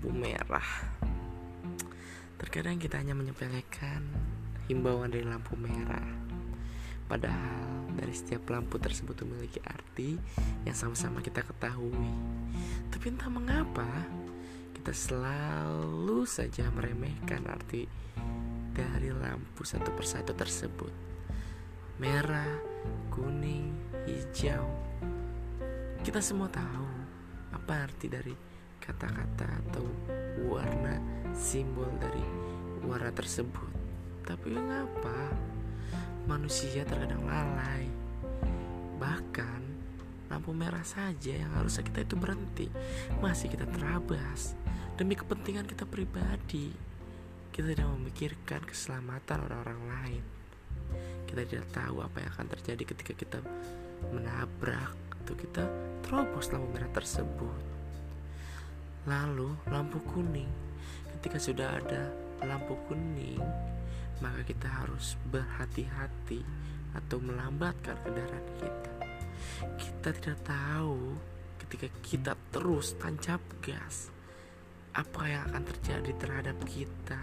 lampu merah. Terkadang kita hanya menyepelekan himbauan dari lampu merah. Padahal dari setiap lampu tersebut memiliki arti yang sama-sama kita ketahui. Tapi entah mengapa kita selalu saja meremehkan arti dari lampu satu persatu tersebut. Merah, kuning, hijau. Kita semua tahu apa arti dari kata-kata atau warna simbol dari warna tersebut. Tapi mengapa manusia terkadang lalai? Bahkan lampu merah saja yang harusnya kita itu berhenti, masih kita terabas demi kepentingan kita pribadi. Kita tidak memikirkan keselamatan orang-orang lain. Kita tidak tahu apa yang akan terjadi ketika kita menabrak atau kita terobos lampu merah tersebut. Lalu lampu kuning. Ketika sudah ada lampu kuning Maka kita harus berhati-hati Atau melambatkan kendaraan kita. Kita tidak tahu Ketika kita terus tancap gas Apa yang akan terjadi terhadap kita.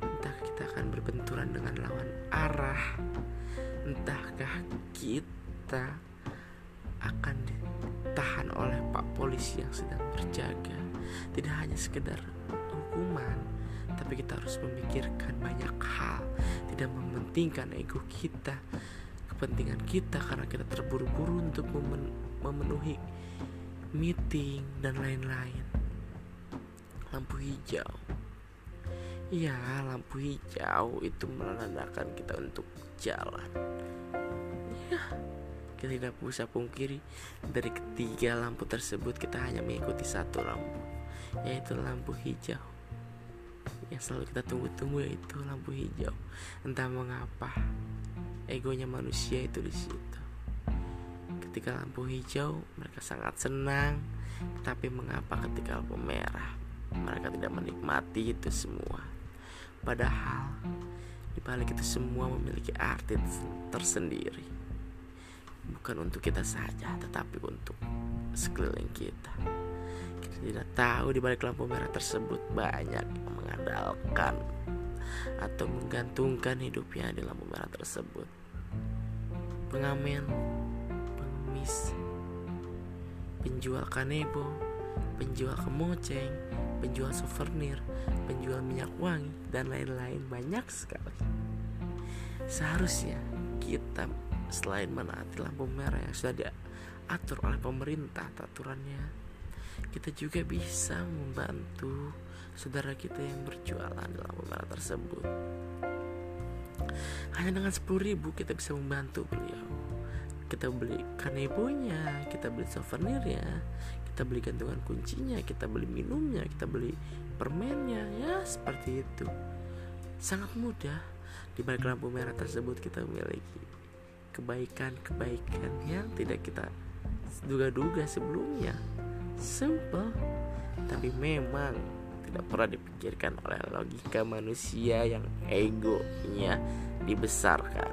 Entah kita akan berbenturan dengan lawan arah Entahkah kita akan ditahan oleh pak polisi yang sedang berjaga tidak hanya sekedar hukuman tapi kita harus memikirkan banyak hal. Tidak mementingkan ego kita kepentingan kita karena kita terburu-buru untuk memen memenuhi meeting dan lain-lain. Lampu hijau. Ya lampu hijau itu menandakan kita untuk jalan. Ya kita tidak bisa pungkiri dari ketiga lampu tersebut kita hanya mengikuti satu lampu yaitu lampu hijau. Yang selalu kita tunggu-tunggu yaitu lampu hijau. Entah mengapa egonya manusia itu di situ. Ketika lampu hijau mereka sangat senang. Tapi mengapa ketika lampu merah mereka tidak menikmati itu semua? Padahal di balik itu semua memiliki arti tersendiri. Bukan untuk kita saja tetapi untuk sekeliling kita tidak tahu di balik lampu merah tersebut banyak mengandalkan atau menggantungkan hidupnya di lampu merah tersebut. Pengamen pengemis penjual kanebo penjual kemoceng penjual souvenir penjual minyak wangi dan lain-lain. Banyak sekali. Seharusnya kita selain menaati lampu merah yang sudah diatur oleh pemerintah aturannya kita juga bisa membantu saudara kita yang berjualan di lampu merah tersebut. Hanya dengan 10 ribu kita bisa membantu beliau. Kita beli kanebonya kita beli souvenirnya kita beli gantungan kuncinya kita beli minumnya kita beli permennya ya seperti itu. Sangat mudah. Di balik lampu merah tersebut kita memiliki kebaikan-kebaikan yang tidak kita duga-duga sebelumnya. Simple, tapi memang tidak pernah dipikirkan oleh logika manusia yang egonya dibesarkan.